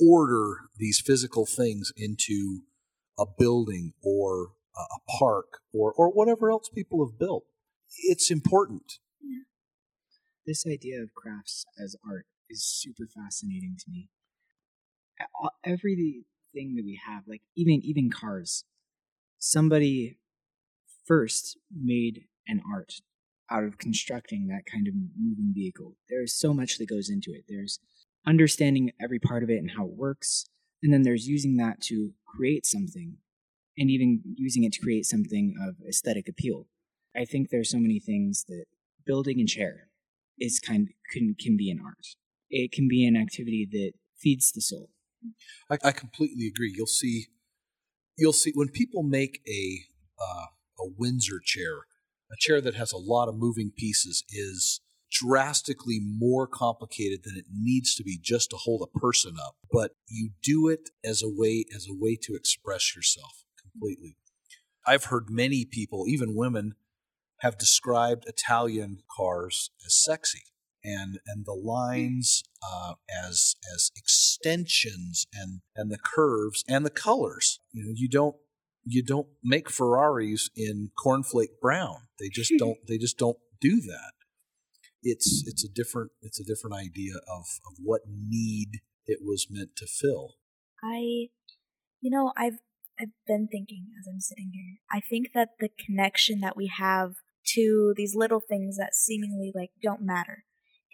order these physical things into a building or a park or, or whatever else people have built. It's important. this idea of crafts as art is super fascinating to me. Everything that we have, like even even cars, somebody first made an art out of constructing that kind of moving vehicle. There's so much that goes into it. There's understanding every part of it and how it works, and then there's using that to create something, and even using it to create something of aesthetic appeal. I think there's so many things that building a chair is kind can can be an art. It can be an activity that feeds the soul. I, I completely agree. You'll see, you'll see when people make a uh, a Windsor chair, a chair that has a lot of moving pieces, is drastically more complicated than it needs to be just to hold a person up. But you do it as a way as a way to express yourself completely. I've heard many people, even women, have described Italian cars as sexy and and the lines uh, as as extensions and and the curves and the colors. You know, you don't you don't make Ferraris in cornflake brown. They just don't they just don't do that. It's it's a different it's a different idea of of what need it was meant to fill. I you know, I've I've been thinking as I'm sitting here. I think that the connection that we have to these little things that seemingly like don't matter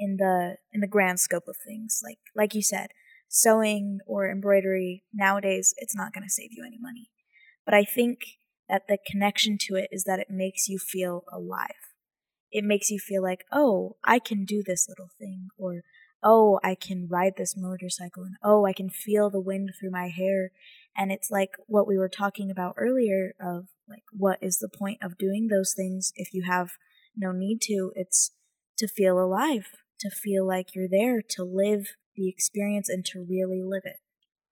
in the in the grand scope of things, like like you said, sewing or embroidery nowadays it's not going to save you any money. But I think that the connection to it is that it makes you feel alive. It makes you feel like, "Oh, I can do this little thing," or "Oh, I can ride this motorcycle," and "Oh, I can feel the wind through my hair." And it's like what we were talking about earlier of like what is the point of doing those things if you have no need to? It's to feel alive, to feel like you're there, to live the experience and to really live it.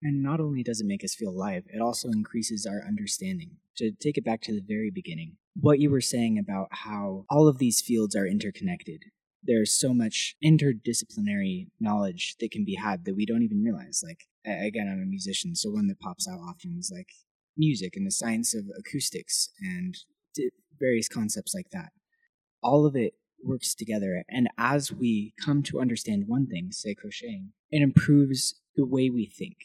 And not only does it make us feel alive, it also increases our understanding. To take it back to the very beginning, what you were saying about how all of these fields are interconnected. There's so much interdisciplinary knowledge that can be had that we don't even realize. Like, again, I'm a musician, so one that pops out often is like music and the science of acoustics and various concepts like that. All of it works together. And as we come to understand one thing, say crocheting, it improves the way we think.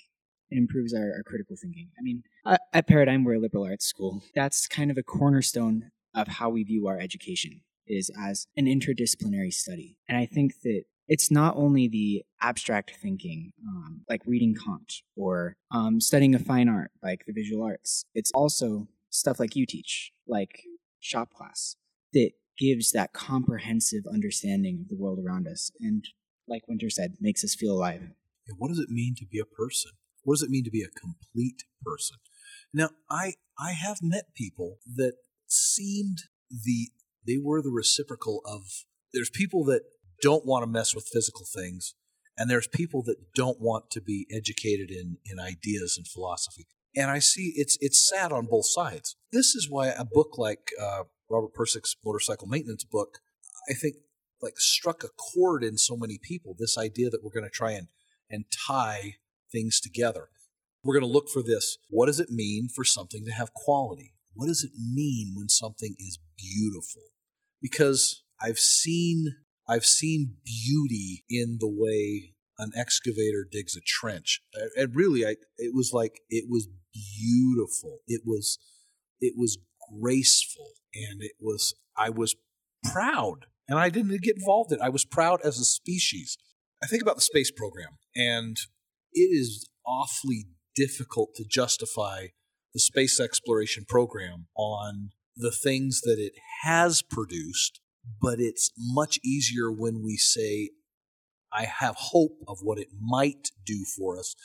It improves our, our critical thinking. I mean, uh, at Paradigm, we're a liberal arts school. That's kind of a cornerstone of how we view our education is as an interdisciplinary study. And I think that it's not only the abstract thinking, um, like reading Kant or um, studying a fine art, like the visual arts. It's also stuff like you teach, like shop class, that gives that comprehensive understanding of the world around us. And like Winter said, makes us feel alive. What does it mean to be a person? What does it mean to be a complete person? Now, I I have met people that seemed the they were the reciprocal of there's people that don't want to mess with physical things, and there's people that don't want to be educated in in ideas and philosophy. And I see it's it's sad on both sides. This is why a book like uh, Robert Pirsig's motorcycle maintenance book, I think, like struck a chord in so many people. This idea that we're going to try and and tie things together. We're going to look for this. What does it mean for something to have quality? What does it mean when something is beautiful? Because I've seen I've seen beauty in the way an excavator digs a trench. And really, I, it was like it was beautiful. It was it was graceful, and it was I was proud, and I didn't get involved in. it. I was proud as a species. I think about the space program, and it is awfully difficult to justify the space exploration program on the things that it has produced but it's much easier when we say, I have hope of what it might do for us.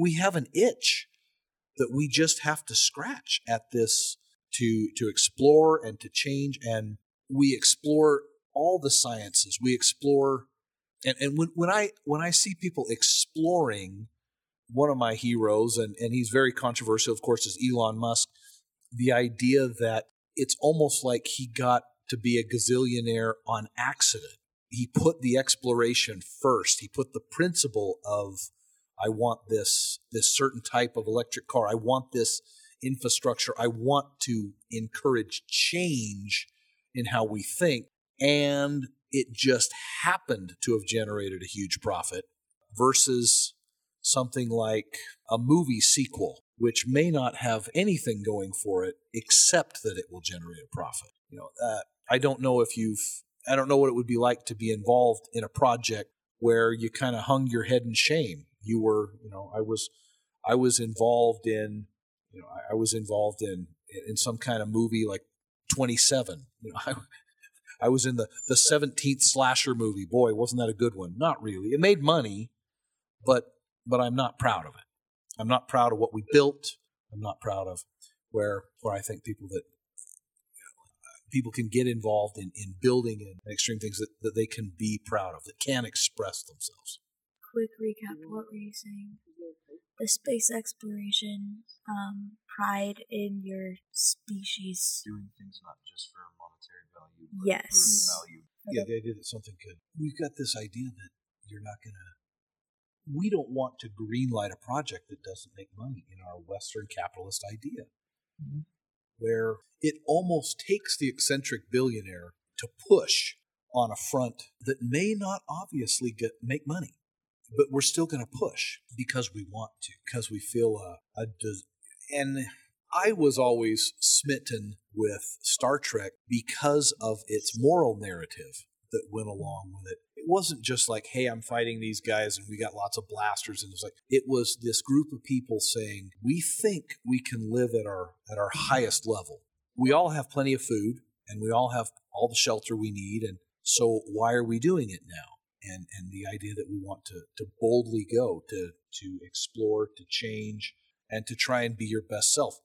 We have an itch that we just have to scratch at this to, to explore and to change. And we explore all the sciences. We explore, and, and when, when I, when I see people exploring one of my heroes, and, and he's very controversial, of course, is Elon Musk, the idea that it's almost like he got to be a gazillionaire on accident. He put the exploration first. He put the principle of I want this this certain type of electric car. I want this infrastructure. I want to encourage change in how we think and it just happened to have generated a huge profit versus something like a movie sequel which may not have anything going for it except that it will generate a profit. You know, uh, I don't know if you've, I don't know what it would be like to be involved in a project where you kind of hung your head in shame. You were, you know, I was, I was involved in, you know, I was involved in in some kind of movie like 27. You know, I, I was in the the 17th slasher movie. Boy, wasn't that a good one? Not really. It made money, but but I'm not proud of it. I'm not proud of what we built. I'm not proud of where where I think people that people can get involved in, in building and extreme things that, that they can be proud of, that can express themselves. Quick recap what were you saying? The space exploration, um, pride in your species. Doing things not just for monetary value, but Yes. for value. Yeah, the idea that something could. We've got this idea that you're not going to. We don't want to greenlight a project that doesn't make money in our Western capitalist idea, Mhm. where it almost takes the eccentric billionaire to push on a front that may not obviously get make money, but we're still going to push because we want to, because we feel a, a des- and I was always smitten with Star Trek because of its moral narrative that went along with it. It wasn't just like, hey, I'm fighting these guys and we got lots of blasters and it's like it was this group of people saying, We think we can live at our at our highest level. We all have plenty of food and we all have all the shelter we need and so why are we doing it now? And and the idea that we want to to boldly go, to to explore, to change, and to try and be your best self.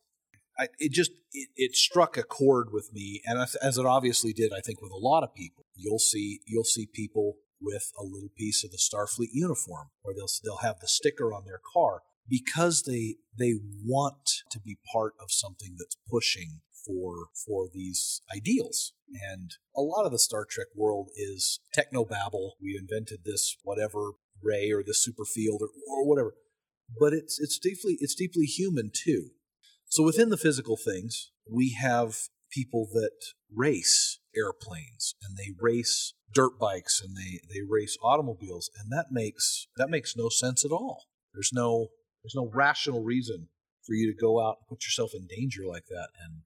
I, it just it, it struck a chord with me, and as, as it obviously did, I think with a lot of people. You'll see you'll see people with a little piece of the Starfleet uniform, or they'll they'll have the sticker on their car because they they want to be part of something that's pushing for for these ideals. And a lot of the Star Trek world is technobabble. We invented this whatever ray or this super field or, or whatever, but it's it's deeply it's deeply human too. So within the physical things, we have people that race airplanes and they race dirt bikes and they, they race automobiles and that makes that makes no sense at all. There's no there's no rational reason for you to go out and put yourself in danger like that and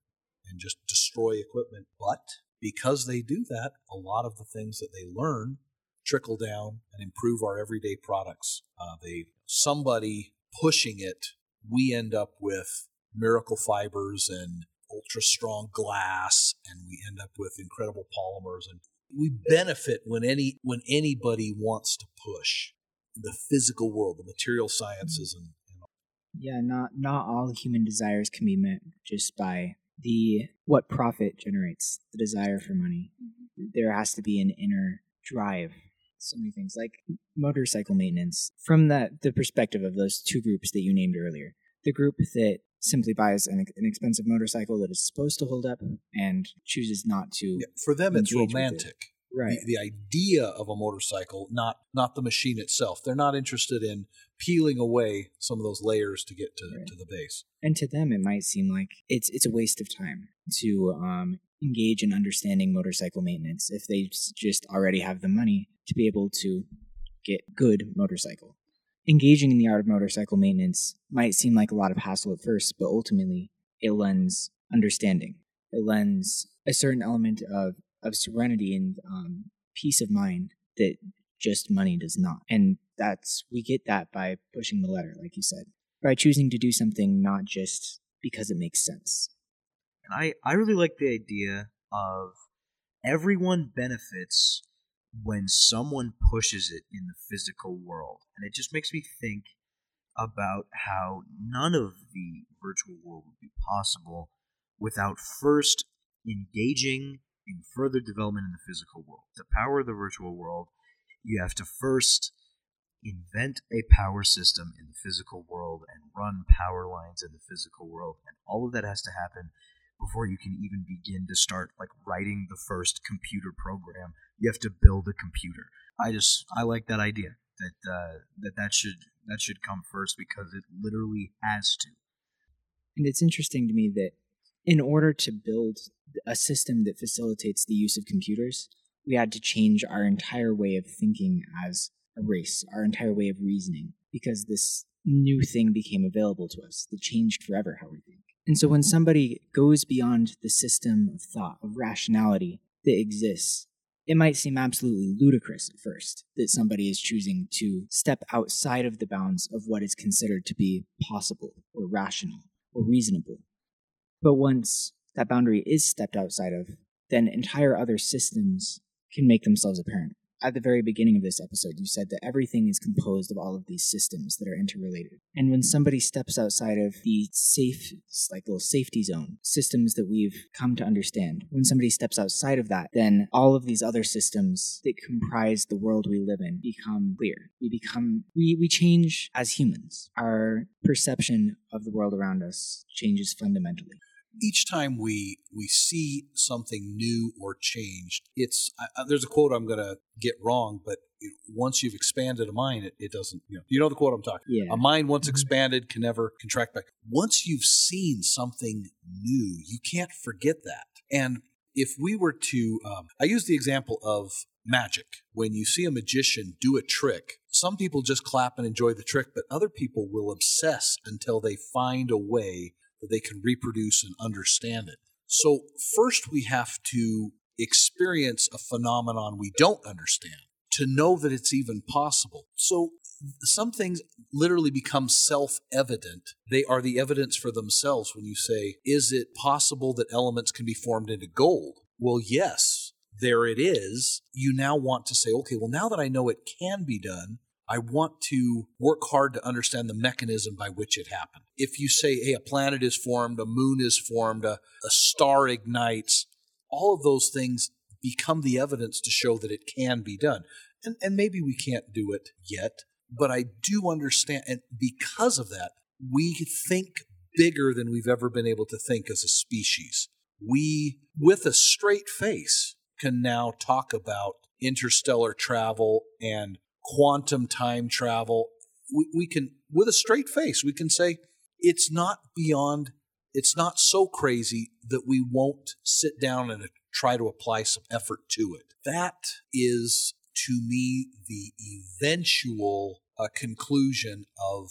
and just destroy equipment. But because they do that, a lot of the things that they learn trickle down and improve our everyday products. Uh, they somebody pushing it, we end up with miracle fibers and ultra strong glass, and we end up with incredible polymers, and we benefit when any when anybody wants to push the physical world, the material sciences, and, and Yeah, not not all human desires can be met just by the what profit generates the desire for money. Mm-hmm. There has to be an inner drive. So many things like motorcycle maintenance. From that the perspective of those two groups that you named earlier, the group that simply buys an, an expensive motorcycle that is supposed to hold up and chooses not to. Yeah, for them it's romantic. it. Right. The, the idea of a motorcycle, not not the machine itself. They're not interested in peeling away some of those layers to get to, Right. to the base. and to them it might seem like it's it's a waste of time to um, engage in understanding motorcycle maintenance if they just already have the money to be able to get good motorcycle engaging in the art of motorcycle maintenance might seem like a lot of hassle at first but ultimately it lends understanding it lends a certain element of of serenity and um, peace of mind that just money does not and that's we get that by pushing the letter like you said by choosing to do something not just because it makes sense. And I, I really like the idea of everyone benefits when someone pushes it in the physical world. And it just makes me think about how none of the virtual world would be possible without first engaging in further development in the physical world. To power the virtual world, you have to first invent a power system in the physical world and run power lines in the physical world. And all of that has to happen before you can even begin to start like writing the first computer program. You have to build a computer. I just I like that idea that uh, that that should that should come first because it literally has to. And it's interesting to me that in order to build a system that facilitates the use of computers, we had to change our entire way of thinking as a race, our entire way of reasoning, because this new thing became available to us that changed forever how we think. And so when somebody goes beyond the system of thought, of rationality that exists, it might seem absolutely ludicrous at first that somebody is choosing to step outside of the bounds of what is considered to be possible or rational or reasonable. But once that boundary is stepped outside of, then entire other systems can make themselves apparent. at the very beginning of this episode, you said that everything is composed of all of these systems that are interrelated. And when somebody steps outside of the safe, like little safety zone systems that we've come to understand, when somebody steps outside of that, then all of these other systems that comprise the world we live in become clear. We become, we, we change as humans. Our perception of the world around us changes fundamentally each time we we see something new or changed, it's uh, there's a quote I'm going to get wrong, but you know, once you've expanded a mind, it, it doesn't. You know, you know the quote I'm talking. Yeah. A mind once Mm-hmm. expanded can never contract back. Once you've seen something new, you can't forget that. And if we were to, um, I use the example of magic. When you see a magician do a trick, some people just clap and enjoy the trick, but other people will obsess until they find a way that they can reproduce and understand it. So, first, we have to experience a phenomenon we don't understand to know that it's even possible. So, some things literally become self evident. They are the evidence for themselves when you say, Is it possible that elements can be formed into gold? Well, yes, there it is. You now want to say, Okay, well, now that I know it can be done, I want to work hard to understand the mechanism by which it happened. If you say, hey, a planet is formed, a moon is formed, a, a star ignites, all of those things become the evidence to show that it can be done. And, and maybe we can't do it yet, but I do understand. And because of that, we think bigger than we've ever been able to think as a species. We, with a straight face, can now talk about interstellar travel and quantum time travel. We, we can, with a straight face, we can say it's not beyond, it's not so crazy that we won't sit down and try to apply some effort to it. That is, to me, the eventual uh, conclusion of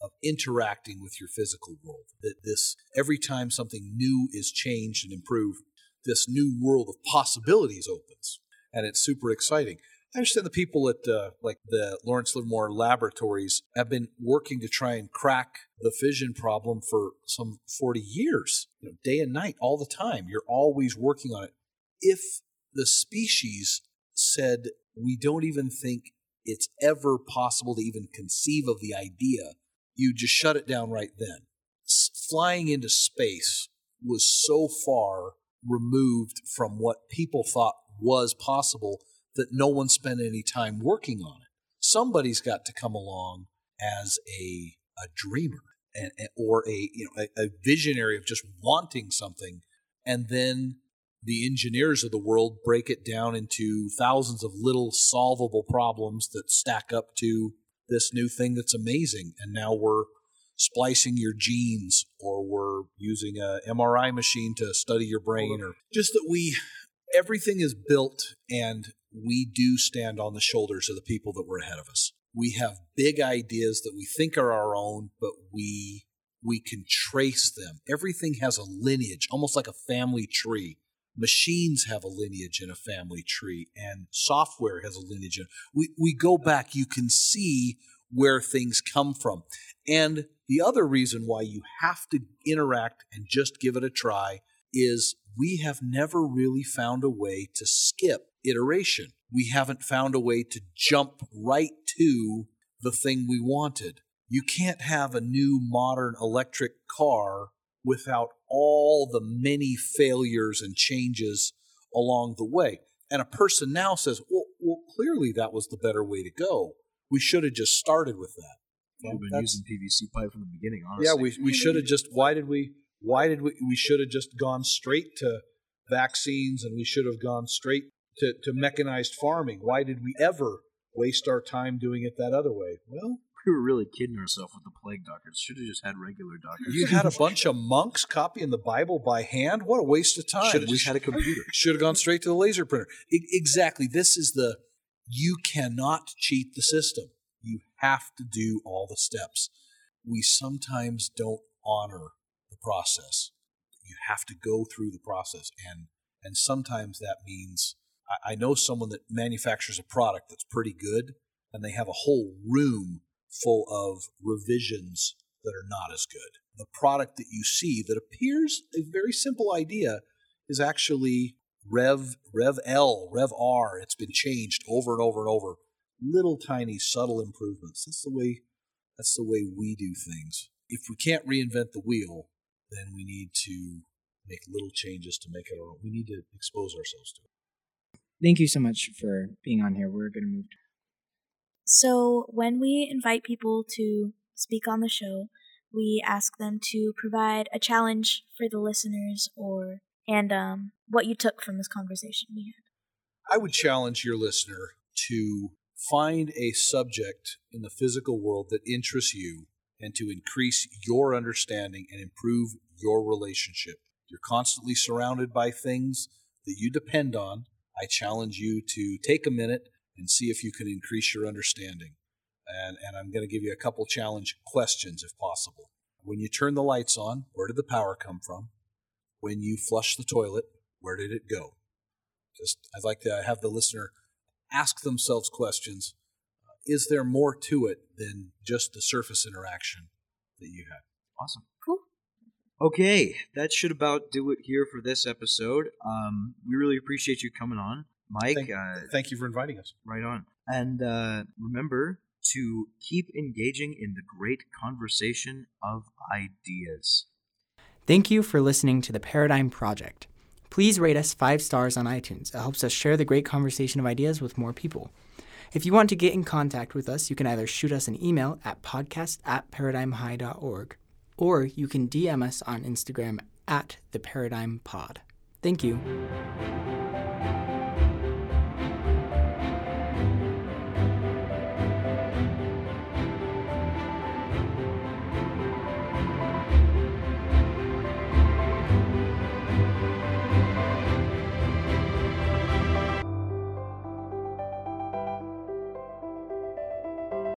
of interacting with your physical world. That this every time something new is changed and improved, this new world of possibilities opens, and it's super exciting. I understand the people at uh, like the Lawrence Livermore Laboratories have been working to try and crack the fission problem for some 40 years, you know, day and night, all the time. You're always working on it. If the species said we don't even think it's ever possible to even conceive of the idea, you just shut it down right then. S- flying into space was so far removed from what people thought was possible that no one spent any time working on it. Somebody's got to come along as a a dreamer and, or a you know a, a visionary of just wanting something, and then the engineers of the world break it down into thousands of little solvable problems that stack up to this new thing that's amazing. And now we're splicing your genes, or we're using a MRI machine to study your brain, or just that we everything is built and we do stand on the shoulders of the people that were ahead of us. We have big ideas that we think are our own, but we we can trace them. Everything has a lineage, almost like a family tree. Machines have a lineage in a family tree, and software has a lineage. In, we we go back. You can see where things come from, and the other reason why you have to interact and just give it a try is we have never really found a way to skip iteration. We haven't found a way to jump right to the thing we wanted. You can't have a new modern electric car without all the many failures and changes along the way. And a person now says, well, well clearly that was the better way to go. We should have just started with that. We've been using PVC pipe from the beginning, honestly. yeah, we, we should have just. Why did we? Why did we? We should have just gone straight to vaccines, and we should have gone straight to, to mechanized farming. Why did we ever waste our time doing it that other way? Well, we were really kidding ourselves with the plague doctors. Should have just had regular doctors. you had a bunch of monks copying the Bible by hand. What a waste of time! Should have just had a computer. should have gone straight to the laser printer. E- exactly. This is the. You cannot cheat the system. You have to do all the steps. We sometimes don't honor the process. You have to go through the process, and and sometimes that means I, I know someone that manufactures a product that's pretty good, and they have a whole room full of revisions that are not as good. The product that you see that appears a very simple idea is actually Rev Rev L, Rev R. It's been changed over and over and over. Little tiny subtle improvements. That's the way that's the way we do things. If we can't reinvent the wheel, then we need to make little changes to make it our own. We need to expose ourselves to it. Thank you so much for being on here. We're going to move. So, when we invite people to speak on the show, we ask them to provide a challenge for the listeners or and um, what you took from this conversation we had. I would challenge your listener to find a subject in the physical world that interests you and to increase your understanding and improve your relationship. You're constantly surrounded by things that you depend on. I challenge you to take a minute and see if you can increase your understanding. And, and I'm going to give you a couple challenge questions if possible. When you turn the lights on, where did the power come from? When you flush the toilet, where did it go? Just, I'd like to have the listener ask themselves questions. Is there more to it than just the surface interaction that you had? Awesome. Cool. Okay, that should about do it here for this episode. Um, we really appreciate you coming on, Mike. Thank, uh, thank you for inviting us. right on. And uh, remember to keep engaging in the great conversation of ideas. Thank you for listening to the Paradigm Project. Please rate us five stars on iTunes. It helps us share the great conversation of ideas with more people. If you want to get in contact with us, you can either shoot us an email at podcast at paradigmhigh.org or you can DM us on Instagram at the Paradigm Pod. Thank you.